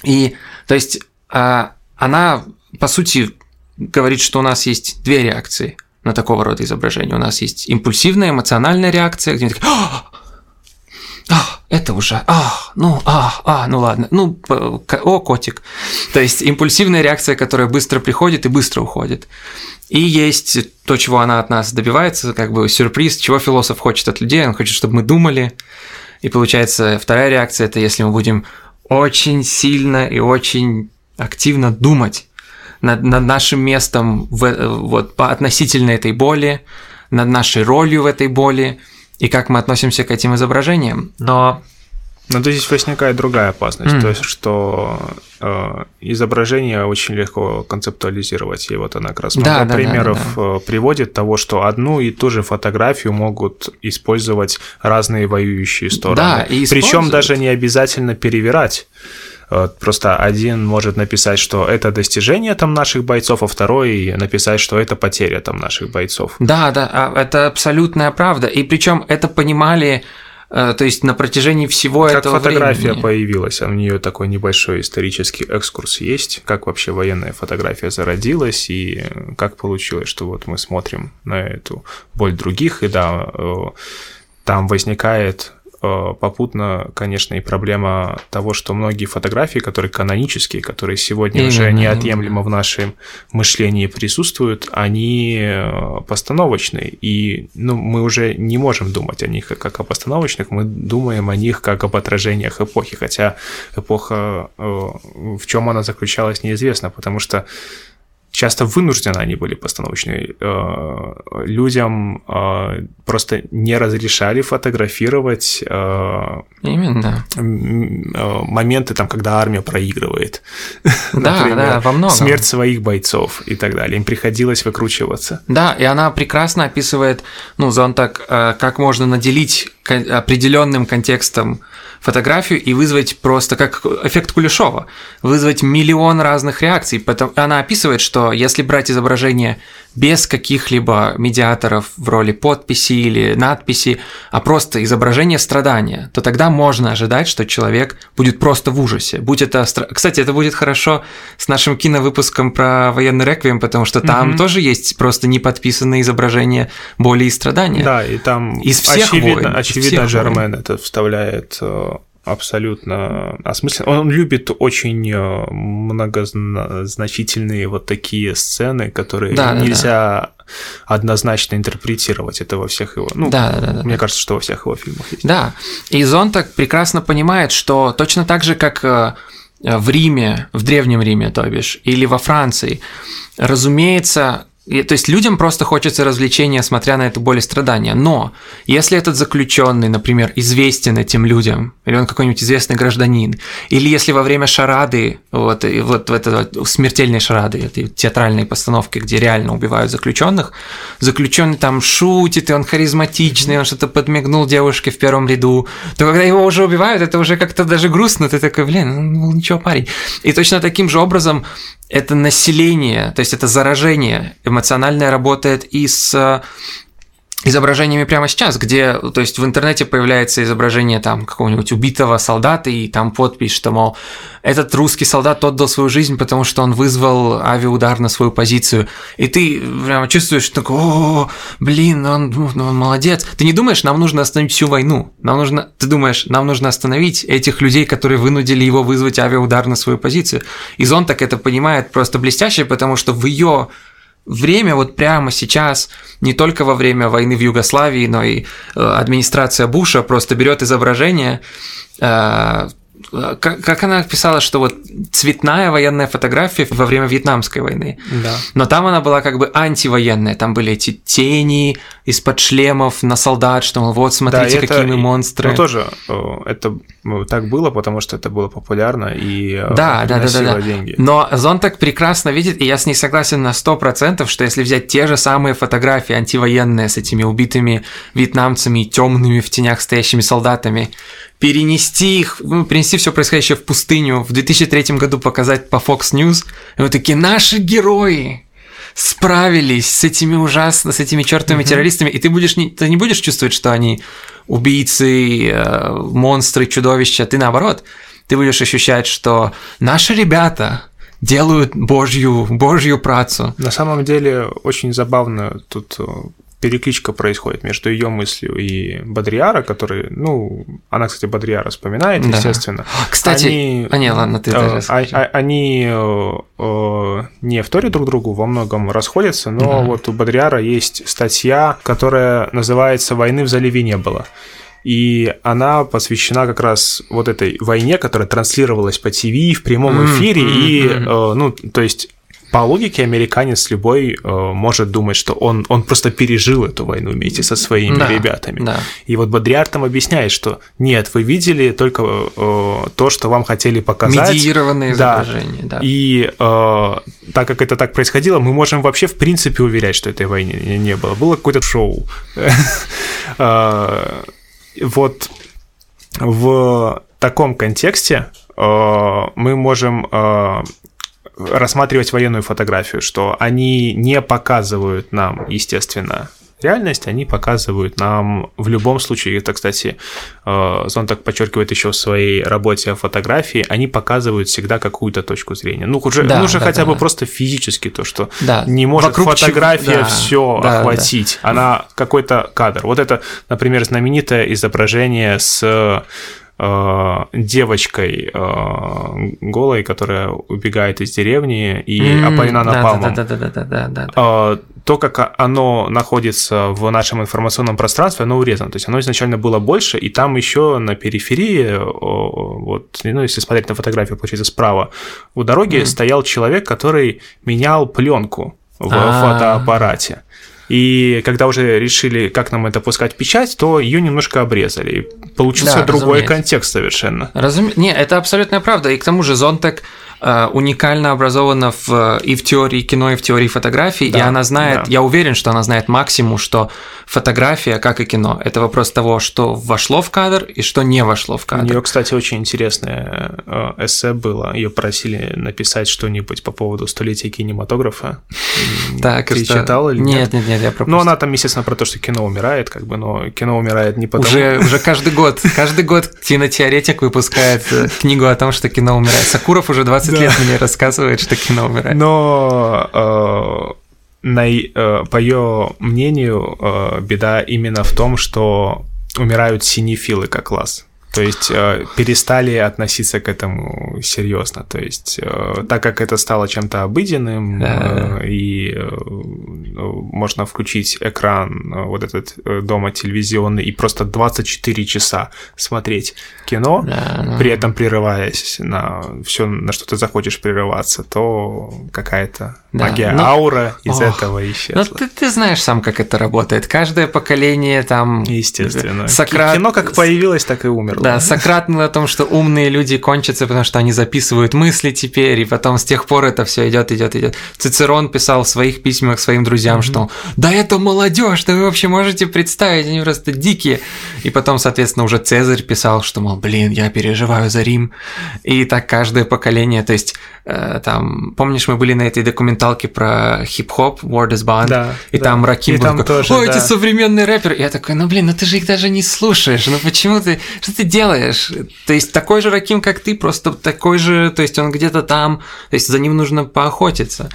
И, то есть, а, она, по сути, говорит, что у нас есть две реакции на такого рода изображения. У нас есть импульсивная эмоциональная реакция, где мы такие, а, это уже, а, ну, а, а, ну ладно, ну, о, котик. То есть импульсивная реакция, которая быстро приходит и быстро уходит. И есть то, чего она от нас добивается, как бы сюрприз, чего философ хочет от людей, он хочет, чтобы мы думали. И получается, вторая реакция – это если мы будем очень сильно и очень активно думать над, над нашим местом в, вот, по относительно этой боли, над нашей ролью в этой боли – и как мы относимся к этим изображениям. Но но здесь возникает другая опасность, mm. то есть что э, изображение очень легко концептуализировать, и вот она как раз да, да, примеров да, да, да. приводит того, что одну и ту же фотографию могут использовать разные воюющие стороны. Да, и Причем даже не обязательно перевирать. Просто один может написать, что это достижение там наших бойцов, а второй написать, что это потеря там наших бойцов. Да, да, а, это абсолютная правда. И причем это понимали э, то есть на протяжении всего как этого фотография времени. появилась, а у нее такой небольшой исторический экскурс есть, как вообще военная фотография зародилась и как получилось, что вот мы смотрим на эту боль других, и да, э, там возникает Э, попутно, конечно, и проблема того, что многие фотографии, которые канонические, которые сегодня именно, уже неотъемлемо в нашем мышлении присутствуют, они э, постановочные. И ну, мы уже не можем думать о них как о постановочных, мы думаем о них как об отражениях эпохи. Хотя эпоха, э, в чем она заключалась, неизвестно, потому что часто вынуждены они были постановочные. Э, людям э, просто не разрешали фотографировать э, Именно. моменты, там, когда армия проигрывает. Да, Например, да, во многом. Смерть своих бойцов и так далее. Им приходилось выкручиваться. Да, и она прекрасно описывает, ну, зон так, как можно наделить определенным контекстом фотографию и вызвать просто как эффект Кулешова, вызвать миллион разных реакций. Потом она описывает, что если брать изображение без каких-либо медиаторов в роли подписи или надписи, а просто изображение страдания, то тогда можно ожидать, что человек будет просто в ужасе. Будь это... Кстати, это будет хорошо с нашим киновыпуском про военный реквием, потому что там угу. тоже есть просто неподписанные изображения боли и страдания. Да, и там из всех очевидно, войн, очевидно всех Жермен войн. это вставляет э, абсолютно осмысленно. Он любит очень э, многозначительные вот такие сцены, которые да, нельзя да. однозначно интерпретировать. Это во всех его. Ну, да, да, да, мне кажется, что во всех его фильмах есть. Да. И Зонтак прекрасно понимает, что точно так же, как э, в Риме, в Древнем Риме, то бишь, или во Франции, разумеется, и, то есть людям просто хочется развлечения, смотря на эту боль и страдания. Но если этот заключенный, например, известен этим людям, или он какой-нибудь известный гражданин, или если во время шарады, вот, вот в это вот, смертельной шарады, этой театральной постановки, где реально убивают заключенных, заключенный там шутит, и он харизматичный, он что-то подмигнул девушке в первом ряду, то когда его уже убивают, это уже как-то даже грустно, ты такой, блин, ну ничего, парень. И точно таким же образом это население, то есть это заражение эмоциональное работает и с изображениями прямо сейчас, где, то есть в интернете появляется изображение там какого-нибудь убитого солдата, и там подпись, что, мол, этот русский солдат отдал свою жизнь, потому что он вызвал авиаудар на свою позицию. И ты прямо чувствуешь, что такой, о, блин, он, ну, он молодец. Ты не думаешь, нам нужно остановить всю войну. Нам нужно, ты думаешь, нам нужно остановить этих людей, которые вынудили его вызвать авиаудар на свою позицию. И Зон так это понимает просто блестяще, потому что в ее время вот прямо сейчас, не только во время войны в Югославии, но и э, администрация Буша просто берет изображение э, как, как она писала, что вот цветная военная фотография во время Вьетнамской войны. Да. Но там она была как бы антивоенная, там были эти тени из-под шлемов на солдат, что, мол, вот смотрите, Да, и какие мы монстры. Ну, тоже э, это так было, потому что это было популярно и э, Да, да, да, да, да. деньги. Но Зонтак прекрасно видит, и я с ней согласен на 100%, что если взять те же самые фотографии антивоенные с этими убитыми вьетнамцами и темными в тенях стоящими солдатами, перенести их, ну, перенести все происходящее в пустыню, в 2003 году показать по Fox News, и вот такие наши герои справились с этими ужасно, с этими чертовыми террористами, и ты будешь не, ты не будешь чувствовать, что они убийцы, э, монстры, чудовища, ты наоборот, ты будешь ощущать, что наши ребята делают божью, божью працу. На самом деле очень забавно тут э, перекличка происходит между ее мыслью и Бодриара, который, ну, она, кстати, Бодриара вспоминает, Да. естественно. Кстати, Они, а не, ладно, ты э, даже а- а- они э, э, не вторят друг другу, во многом расходятся, но Мгм. вот у Бодриара есть статья, которая называется «Войны в заливе не было». И она посвящена как раз вот этой войне, которая транслировалась по ТВ в прямом эфире. м, И, э, ну, то есть по логике американец любой э, может думать, что он, он просто пережил эту войну вместе со своими Да, ребятами. Да. И вот Бодриар там объясняет, что нет, вы видели только э, то, что вам хотели показать. Медиированные Да. изображения, да. И э, так как это так происходило, мы можем вообще в принципе уверять, что этой войны не, не было. Было какое-то шоу. Э, Вот в таком контексте э, мы можем э, рассматривать военную фотографию, что они не показывают нам, естественно, реальность, они показывают нам в любом случае, это, кстати, э, Зон так подчеркивает еще в своей работе о фотографии, они показывают всегда какую-то точку зрения. Ну, уже, Да, ну, уже да, хотя да, бы да. просто физически то, что Да. не может Вокруг чего- фотография да, все да, охватить. Она какой-то кадр. Вот это, например, знаменитое изображение с э, девочкой э, голой, которая убегает из деревни и М, опалена напалмом. Да, да, да, да, да, да, да. То, как оно находится в нашем информационном пространстве, оно урезано. То есть оно изначально было больше, и там еще на периферии, о, вот, ну, если смотреть на фотографию, получается, справа, у дороги Мгм. стоял человек, который менял пленку в А. фотоаппарате. И когда уже решили, как нам это пускать в печать, то ее немножко обрезали. И получился Да, другой разумеется. контекст совершенно. Разуме... Не, это абсолютная правда. И к тому же Зонтек уникально образована в, и в теории кино, и в теории фотографии, и Да, она знает, да. я уверен, что она знает максимум, что фотография, как и кино, это вопрос того, что вошло в кадр и что не вошло в У кадр. нее, кстати, очень интересное э, эссе было. Ее просили написать что-нибудь по поводу столетия кинематографа. Так, и Ты читал или нет? нет? Нет, нет, я пропустил. Ну, она там, естественно, про то, что кино умирает, как бы, но кино умирает не потому... Уже, уже каждый год, каждый год кинотеоретик выпускает э, книгу о том, что кино умирает. Сакуров уже 20 Да. лет мне рассказывает, что кино умирает. Но э, на, э, по ее мнению, э, беда именно в том, что умирают синефилы как класс. То есть э, перестали относиться к этому серьезно. То есть, э, так как это стало чем-то обыденным, Да. э, и э, ну, можно включить экран э, вот этот э, дома телевизионный и просто 24 часа смотреть кино, Да, ну. при этом прерываясь на все, на что ты захочешь прерываться, то какая-то Да, магия но- аура из Ох, этого Ну, исчезла. ты, ты знаешь сам, как это работает. Каждое поколение там... Естественно. Сократ... Кино как появилось, так и умерло. Да, Сократ о том, что умные люди кончатся, потому что они записывают мысли теперь, и потом с тех пор это все идет, идет, идет. Цицерон писал в своих письмах своим друзьям, что да это молодежь, да вы вообще можете представить, они просто дикие. И потом, соответственно, уже Цезарь писал, что, мол, блин, я переживаю за Рим. И так каждое поколение, то есть э, там, помнишь, мы были на этой документалке про хип-хоп, Word is Bond, Да, и да. там Раким И был там такой, тоже, ой, да. эти современные рэперы. Я такой, ну блин, ну ты же их даже не слушаешь, ну почему ты, что ты делаешь? То есть такой же Раким, как ты, просто такой же, то есть он где-то там, то есть за ним нужно поохотиться.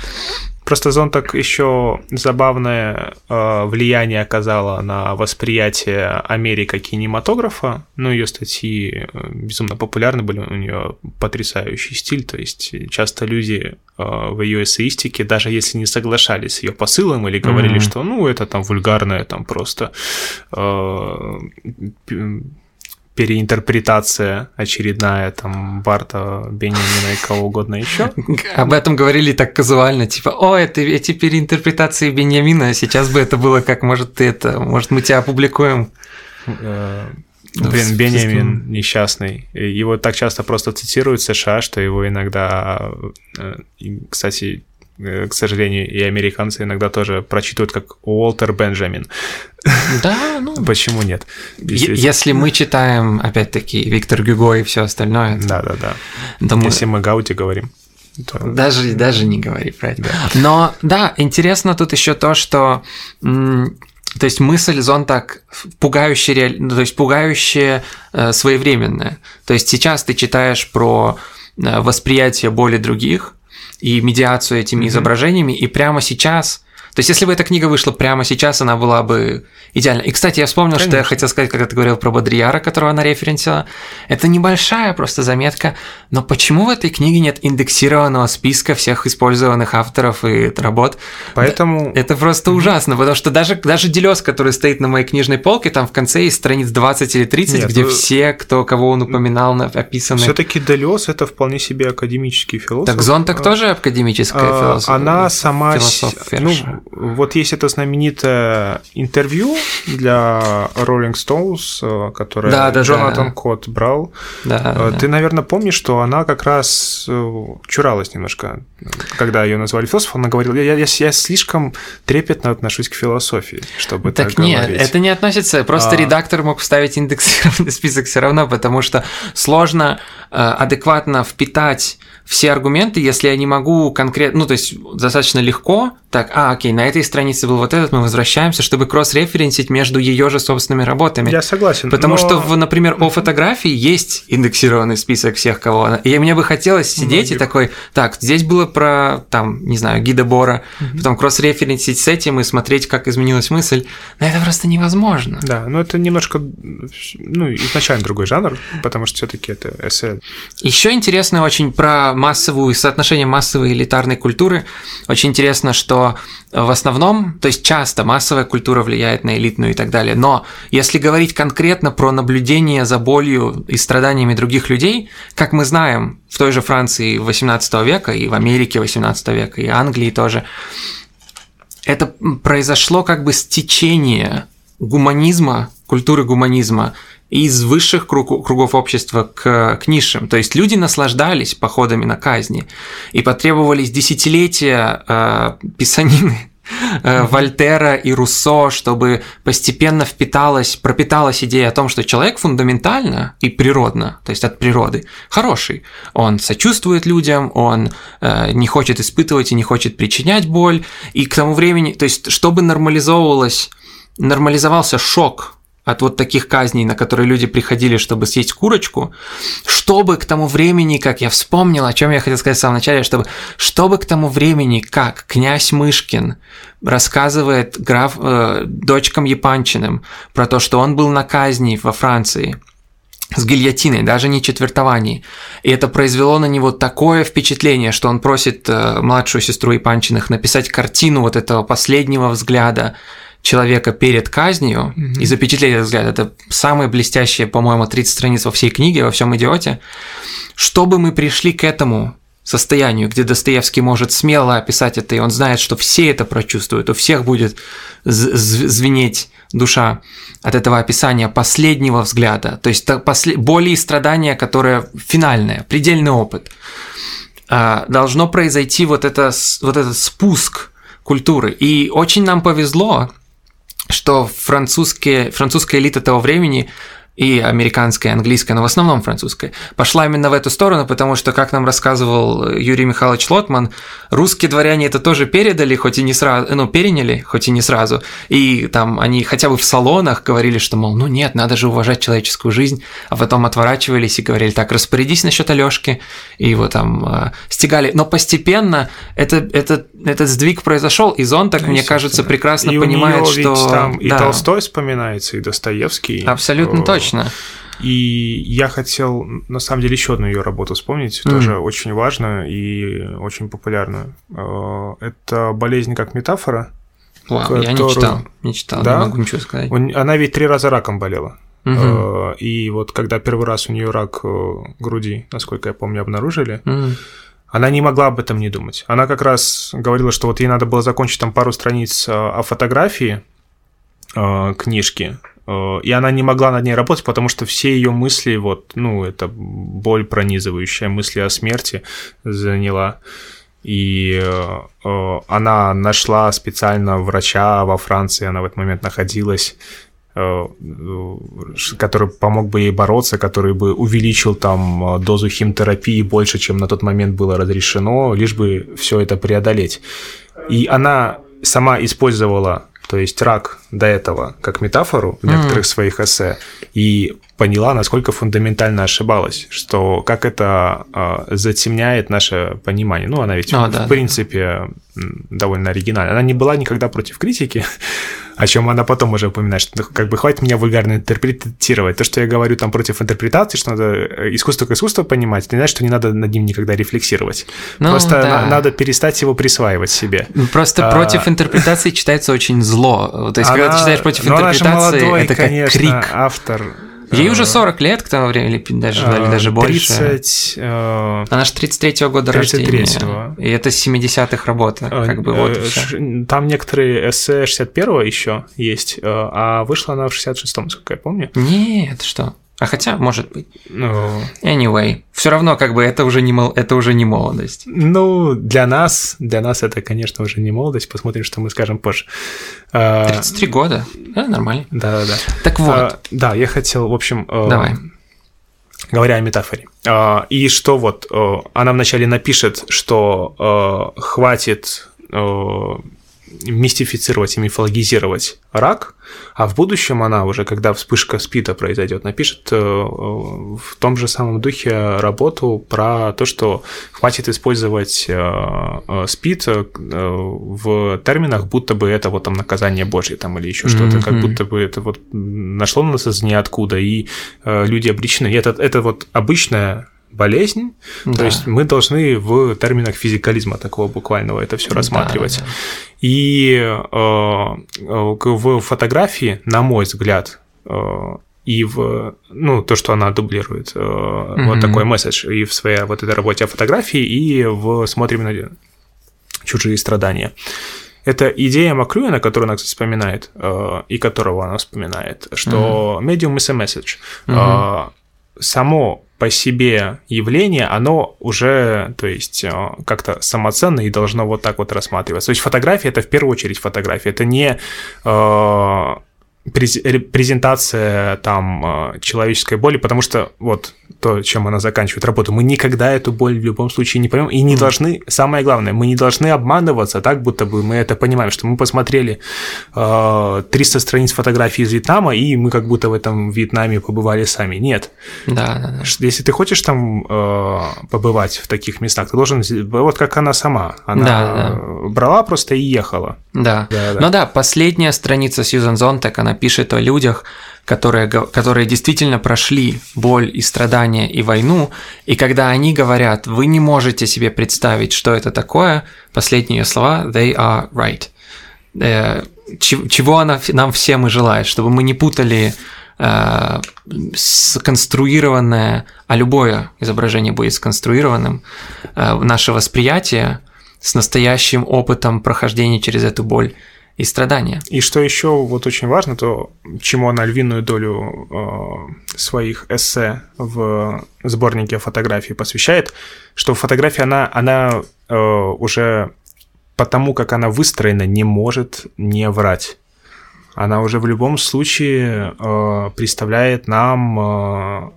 Просто Зонтак еще забавное э, влияние оказала на восприятие Америка кинематографа. Ну, ее статьи э, безумно популярны были, у нее потрясающий стиль. То есть часто люди э, в ее эссеистике, даже если не соглашались с ее посылом или говорили, Мгм. что ну это там вульгарное, там просто э, переинтерпретация очередная там Барта, Бенемина и кого угодно еще. Об этом говорили так казуально, типа, о, это эти переинтерпретации Беньямина, сейчас бы это было как, может, ты это, может, мы тебя опубликуем. Э, блин, Бенjamin несчастный. Его так часто просто цитируют в США, что его иногда, э, кстати, к сожалению, и американцы иногда тоже прочитывают как Уолтер Бенджамин. Да, ну... Почему нет? Если мы читаем, опять-таки, Виктор Гюго и все остальное. Да, да, да. Если мы Гауди говорим. То... Даже, даже не говори про это. Да. Но да, интересно тут еще то, что то есть мысль так пугающая, ну, то есть пугающая э, своевременная. То есть сейчас ты читаешь про э, восприятие боли других, и медиацию этими mm-hmm. изображениями, и прямо сейчас то есть, если бы эта книга вышла прямо сейчас, она была бы идеальна. И, кстати, я вспомнил, Конечно. что я хотел сказать, когда ты говорил про Бодрияра, которого она референсила. Это небольшая просто заметка, но почему в этой книге нет индексированного списка всех использованных авторов и работ? Поэтому... Это просто ужасно, потому что даже, даже Делес, который стоит на моей книжной полке, там в конце есть страниц 20 или 30, нет, где ну... все, кто, кого он упоминал, описаны. все таки Делес это вполне себе академический философ. Так Зонтак а, тоже академическая а, философия. Она сама... Ну, вот есть это знаменитое интервью для Rolling Stones, э, которое да, да, Джонатан да. Кот брал. Да, э, Ты, да. наверное, помнишь, что она как раз э, чуралась немножко, когда ее назвали философом. Она говорила, я, я, я слишком трепетно отношусь к философии, чтобы так, так нет, говорить. это не относится. Просто а... редактор мог вставить индексированный список все равно, потому что сложно адекватно впитать все аргументы, если я не могу конкретно, ну, то есть достаточно легко, так, а, окей, на этой странице был вот этот, мы возвращаемся, чтобы кросс-референсить между ее же собственными работами. Я согласен. Потому но... что, в, например, о фотографии есть индексированный список всех, кого она. И мне бы хотелось сидеть Многих. и такой, так, здесь было про, там, не знаю, гида Бора, угу. потом кросс-референсить с этим и смотреть, как изменилась мысль. Но это просто невозможно. Да, но это немножко, ну, изначально другой жанр, потому что все-таки это эссе. Еще интересно очень про массовую, соотношение массовой и элитарной культуры. Очень интересно, что в основном, то есть часто массовая культура влияет на элитную и так далее, но если говорить конкретно про наблюдение за болью и страданиями других людей, как мы знаем, в той же Франции 18 века и в Америке 18 века и Англии тоже, это произошло как бы стечение гуманизма, культуры гуманизма из высших круг, кругов общества к, к низшим. То есть люди наслаждались походами на казни, и потребовались десятилетия э, писанины э, Вольтера и Руссо, чтобы постепенно впиталась, пропиталась идея о том, что человек фундаментально и природно, то есть от природы, хороший. Он сочувствует людям, он э, не хочет испытывать и не хочет причинять боль. И к тому времени, то есть чтобы нормализовывалось, нормализовался шок от вот таких казней, на которые люди приходили, чтобы съесть курочку, чтобы к тому времени, как я вспомнил, о чем я хотел сказать в самом начале, чтобы, чтобы к тому времени, как князь Мышкин рассказывает граф, э, дочкам Япанчиным про то, что он был на казни во Франции, с гильотиной, даже не четвертований. И это произвело на него такое впечатление, что он просит э, младшую сестру Ипанчиных написать картину вот этого последнего взгляда человека перед казнью mm-hmm. и запечатлеть этот взгляд. Это самые блестящие, по-моему, 30 страниц во всей книге, во всем идиоте. Чтобы мы пришли к этому состоянию, где Достоевский может смело описать это, и он знает, что все это прочувствуют, у всех будет звенеть душа от этого описания последнего взгляда, то есть боли и страдания, которое финальное, предельный опыт. А, должно произойти вот, это, вот этот спуск культуры. И очень нам повезло, что французские, французская элита того времени и американская, и английская, но в основном французская, пошла именно в эту сторону, потому что, как нам рассказывал Юрий Михайлович Лотман, русские дворяне это тоже передали, хоть и не сразу, ну, переняли, хоть и не сразу, и там они хотя бы в салонах говорили, что, мол, ну нет, надо же уважать человеческую жизнь, а потом отворачивались и говорили, так, распорядись насчет Алёшки, и его там э, стегали. Но постепенно это, это, этот сдвиг произошел, и Зон, так, мне кажется, прекрасно и понимает, что... там и да. Толстой вспоминается, и Достоевский. Абсолютно точно Точно. И я хотел, на самом деле, еще одну ее работу вспомнить, mm. тоже очень важную и очень популярную. Э, это «Болезнь как метафора». Вау, которую... я не читал, не читал, да? не могу ничего сказать. Она ведь три раза раком болела. Угу. И вот когда первый раз у нее рак груди, насколько я помню, обнаружили, угу. Она не могла об этом не думать. Она как раз говорила, что вот ей надо было закончить там пару страниц о фотографии книжки, и она не могла над ней работать, потому что все ее мысли, вот, ну, это боль пронизывающая, мысли о смерти заняла. И э, она нашла специально врача во Франции, она в этот момент находилась, э, который помог бы ей бороться, который бы увеличил там дозу химтерапии больше, чем на тот момент было разрешено, лишь бы все это преодолеть. И она сама использовала то есть рак до этого как метафору в некоторых mm. своих эссе, и поняла, насколько фундаментально ошибалась, что как это э, затемняет наше понимание. Ну, она ведь, oh, в да, принципе, да. довольно оригинальна. Она не была никогда против критики, о чем она потом уже упоминает, что ну, как бы хватит меня вульгарно интерпретировать. То, что я говорю там против интерпретации, что надо э, искусство к искусству понимать, это не значит, что не надо над ним никогда рефлексировать. Ну, Просто да. надо перестать его присваивать себе. Ну, просто а... против интерпретации читается очень зло. То есть, она... когда ты читаешь против ну, интерпретации, молодой, это как конечно, крик. автор Ей уже 40 лет к тому времени, или даже, или даже больше. 30... Э... Она же 33-го года 33 рождения. И это с 70-х работа, как бы вот. Там некоторые эссе 61-го еще есть, а вышла она в 66-м, насколько я помню. Нет, что? А хотя, может быть. Ну... Anyway, все равно как бы это уже не мол... это уже не молодость. Ну, для нас, для нас это, конечно, уже не молодость. Посмотрим, что мы скажем позже. 33 а, года, да, нормально. Да-да-да. Так вот. А, да, я хотел, в общем... Э, Давай. Говоря о метафоре. А, и что вот, э, она вначале напишет, что э, хватит мистифицировать и мифологизировать рак, а в будущем она уже, когда вспышка СПИДа произойдет, напишет э, в том же самом духе работу про то, что хватит использовать э, э, СПИД в терминах, будто бы это вот там наказание Божье там или еще что-то, mm-hmm. как будто бы это вот нашло на нас из ниоткуда, и люди обречены. И это, это вот обычная болезнь. Да. То есть мы должны в терминах физикализма такого буквального это все рассматривать. Да, да. И э, в фотографии, на мой взгляд, э, и в ну то, что она дублирует, э, mm-hmm. вот такой месседж и в своей вот этой работе о фотографии, и в смотрим на чужие страдания. Это идея Маклюина, которую она, кстати, вспоминает, э, и которого она вспоминает, что mm-hmm. medium is a message. Mm-hmm. Само по себе явление, оно уже, то есть, э, как-то самоценно и должно вот так вот рассматриваться. То есть фотография это в первую очередь фотография, это не э, презентация там э, человеческой боли, потому что вот то, чем она заканчивает работу, мы никогда эту боль в любом случае не поймем и не mm. должны, самое главное, мы не должны обманываться так, будто бы мы это понимаем, что мы посмотрели э, 300 страниц фотографий из Вьетнама, и мы как будто в этом Вьетнаме побывали сами. Нет. Да, да, да. Если ты хочешь там э, побывать в таких местах, ты должен, вот как она сама, она да, да. брала просто и ехала. Да. да, да. Ну да, последняя страница Сьюзан Зонтек, она пишет о людях, которые, которые действительно прошли боль и страдания и войну, и когда они говорят, вы не можете себе представить, что это такое, последние слова «they are right». Э, чего она нам всем и желает, чтобы мы не путали э, сконструированное, а любое изображение будет сконструированным, э, наше восприятие с настоящим опытом прохождения через эту боль и страдания. И что еще вот очень важно, то чему она львиную долю э, своих эссе в сборнике фотографий посвящает, что фотография, она, она э, уже потому, как она выстроена, не может не врать. Она уже в любом случае э, представляет нам э,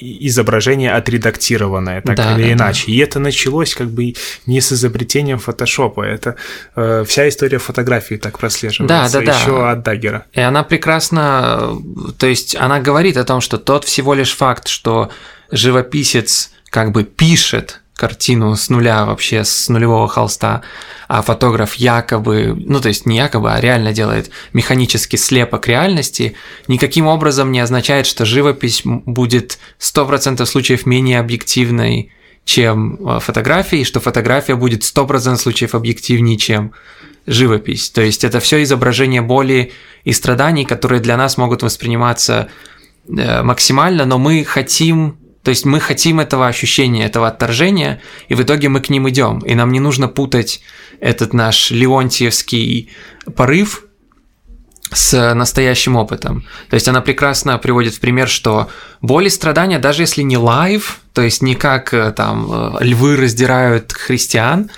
изображение отредактированное, так да, или да, иначе. Да. И это началось как бы не с изобретением фотошопа, это э, вся история фотографии так прослеживается, да, да, еще да. от Даггера. И она прекрасно, то есть она говорит о том, что тот всего лишь факт, что живописец как бы пишет картину с нуля вообще, с нулевого холста, а фотограф якобы, ну то есть не якобы, а реально делает механический слепок реальности, никаким образом не означает, что живопись будет 100% случаев менее объективной, чем э, фотография, и что фотография будет 100% случаев объективнее, чем живопись. То есть это все изображение боли и страданий, которые для нас могут восприниматься э, максимально, но мы хотим то есть мы хотим этого ощущения, этого отторжения, и в итоге мы к ним идем. И нам не нужно путать этот наш леонтьевский порыв с настоящим опытом. То есть она прекрасно приводит в пример, что боль и страдания, даже если не live, то есть не как э, там э, львы раздирают христиан,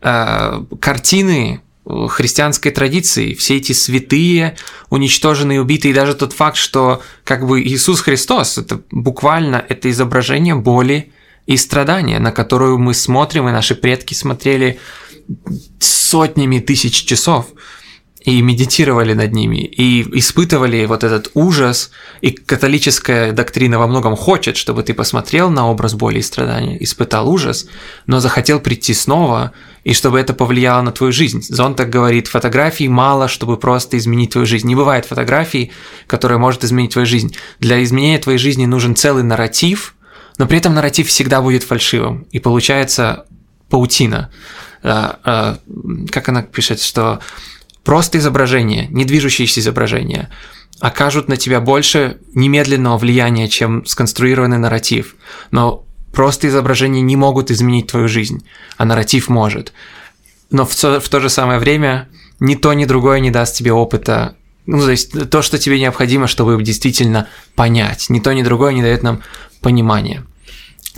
э, картины христианской традиции, все эти святые, уничтоженные, убитые, даже тот факт, что как бы Иисус Христос, это буквально это изображение боли и страдания, на которую мы смотрим, и наши предки смотрели сотнями тысяч часов и медитировали над ними, и испытывали вот этот ужас, и католическая доктрина во многом хочет, чтобы ты посмотрел на образ боли и страдания, испытал ужас, но захотел прийти снова, и чтобы это повлияло на твою жизнь. Зон так говорит, фотографий мало, чтобы просто изменить твою жизнь. Не бывает фотографий, которая может изменить твою жизнь. Для изменения твоей жизни нужен целый нарратив, но при этом нарратив всегда будет фальшивым, и получается паутина. А, а, как она пишет, что Просто изображение, недвижущиеся изображения окажут на тебя больше немедленного влияния, чем сконструированный нарратив. Но просто изображения не могут изменить твою жизнь, а нарратив может. Но в, в то же самое время ни то, ни другое не даст тебе опыта. Ну, то есть то, что тебе необходимо, чтобы действительно понять. Ни то, ни другое не дает нам понимания.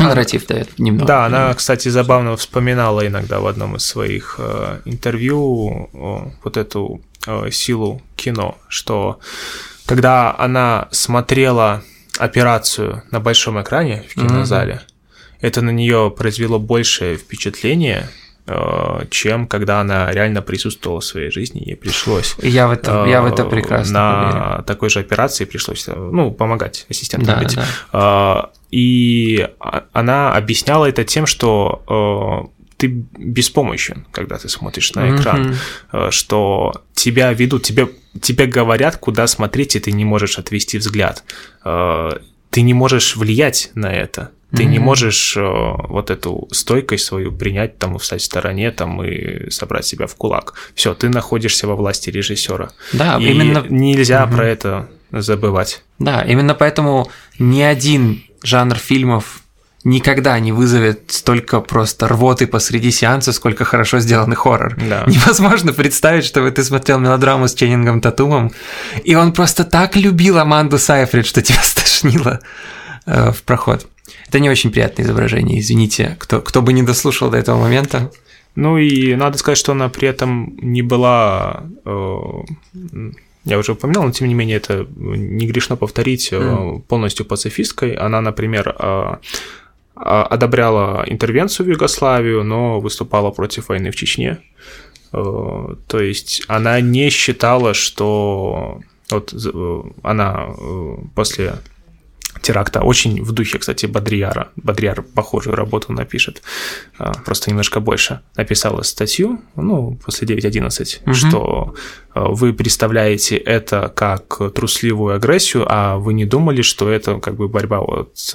А, нарратив дает немного. Да, она, кстати, забавно вспоминала иногда в одном из своих э, интервью э, вот эту э, силу кино, что когда она смотрела операцию на большом экране в кинозале, mm-hmm. это на нее произвело большее впечатление, э, чем когда она реально присутствовала в своей жизни, ей пришлось. Я в это, я в это э, прекрасно На поверю. такой же операции пришлось, ну, помогать ассистентам да, быть. Да. И она объясняла это тем, что э, ты беспомощен, когда ты смотришь на экран, mm-hmm. что тебя ведут, тебе, тебе говорят, куда смотреть, и ты не можешь отвести взгляд. Э, ты не можешь влиять на это. Ты mm-hmm. не можешь вот эту стойкость свою принять, там, встать в стороне, там, и собрать себя в кулак. Все, ты находишься во власти режиссера. Да, и именно. Нельзя mm-hmm. про это забывать. Да, именно поэтому ни один жанр фильмов никогда не вызовет столько просто рвоты посреди сеанса, сколько хорошо сделанный хоррор. Да. Невозможно представить, чтобы ты смотрел мелодраму с Ченнингом Татумом, и он просто так любил Аманду Сайфрид, что тебя стошнило э, в проход. Это не очень приятное изображение, извините, кто, кто бы не дослушал до этого момента. Ну и надо сказать, что она при этом не была э, я уже упоминал, но тем не менее это не грешно повторить, mm. полностью пацифисткой. Она, например, а, а, одобряла интервенцию в Югославию, но выступала против войны в Чечне. Э, то есть она не считала, что вот э, она после теракта. Очень в духе, кстати, Бодрияра. Бодрияр похожую работу напишет, а, просто немножко больше. Написала статью, ну, после 9.11, угу. что а, вы представляете это как трусливую агрессию, а вы не думали, что это как бы борьба вот с,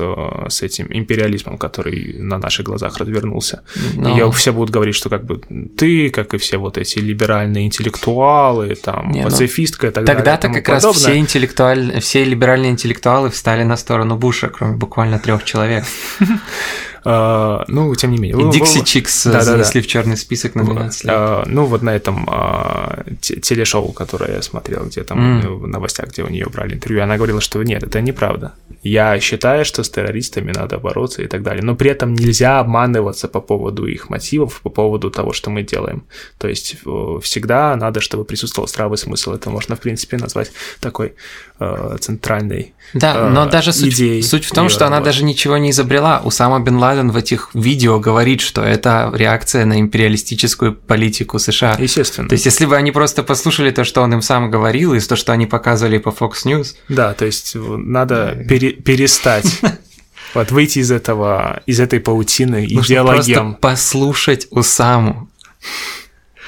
с этим империализмом, который на наших глазах развернулся. Но... И все будут говорить, что как бы ты, как и все вот эти либеральные интеллектуалы, там, не, ну, пацифистка и так Тогда-то далее. Тогда-то как подобное. раз все, интеллектуаль... все либеральные интеллектуалы встали на сторону Буша, кроме буквально трех человек. А, ну, тем не менее. И Дикси Чикс занесли в черный список на 12 лет. А, ну, вот на этом а, телешоу, которое я смотрел, где там в новостях, где у нее брали интервью, она говорила, что нет, это неправда. Я считаю, что с террористами надо бороться и так далее. Но при этом нельзя обманываться по поводу их мотивов, по поводу того, что мы делаем. То есть всегда надо, чтобы присутствовал здравый смысл. Это можно, в принципе, назвать такой э, центральной Да, э, но даже суть, суть в том, что она даже ничего не изобрела. Усама Бен Ладен в этих видео говорит, что это реакция на империалистическую политику США. Естественно. То есть, если бы они просто послушали то, что он им сам говорил, и то, что они показывали по Fox News. Да, то есть надо пере перестать вот выйти из этого, из этой паутины идеологем. Просто послушать Усаму.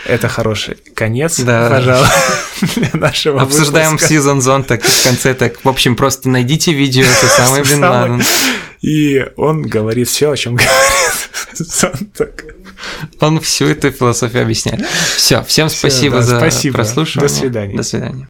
Это хороший конец, да. пожалуй, для нашего Обсуждаем выпуска. Season Zone так в конце так. В общем, просто найдите видео, это самый Бен Ладен. И он говорит все, о чем говорит Зонтак. Он всю эту философию объясняет. Все, всем спасибо Всё, да, за спасибо. прослушивание. До свидания. До свидания.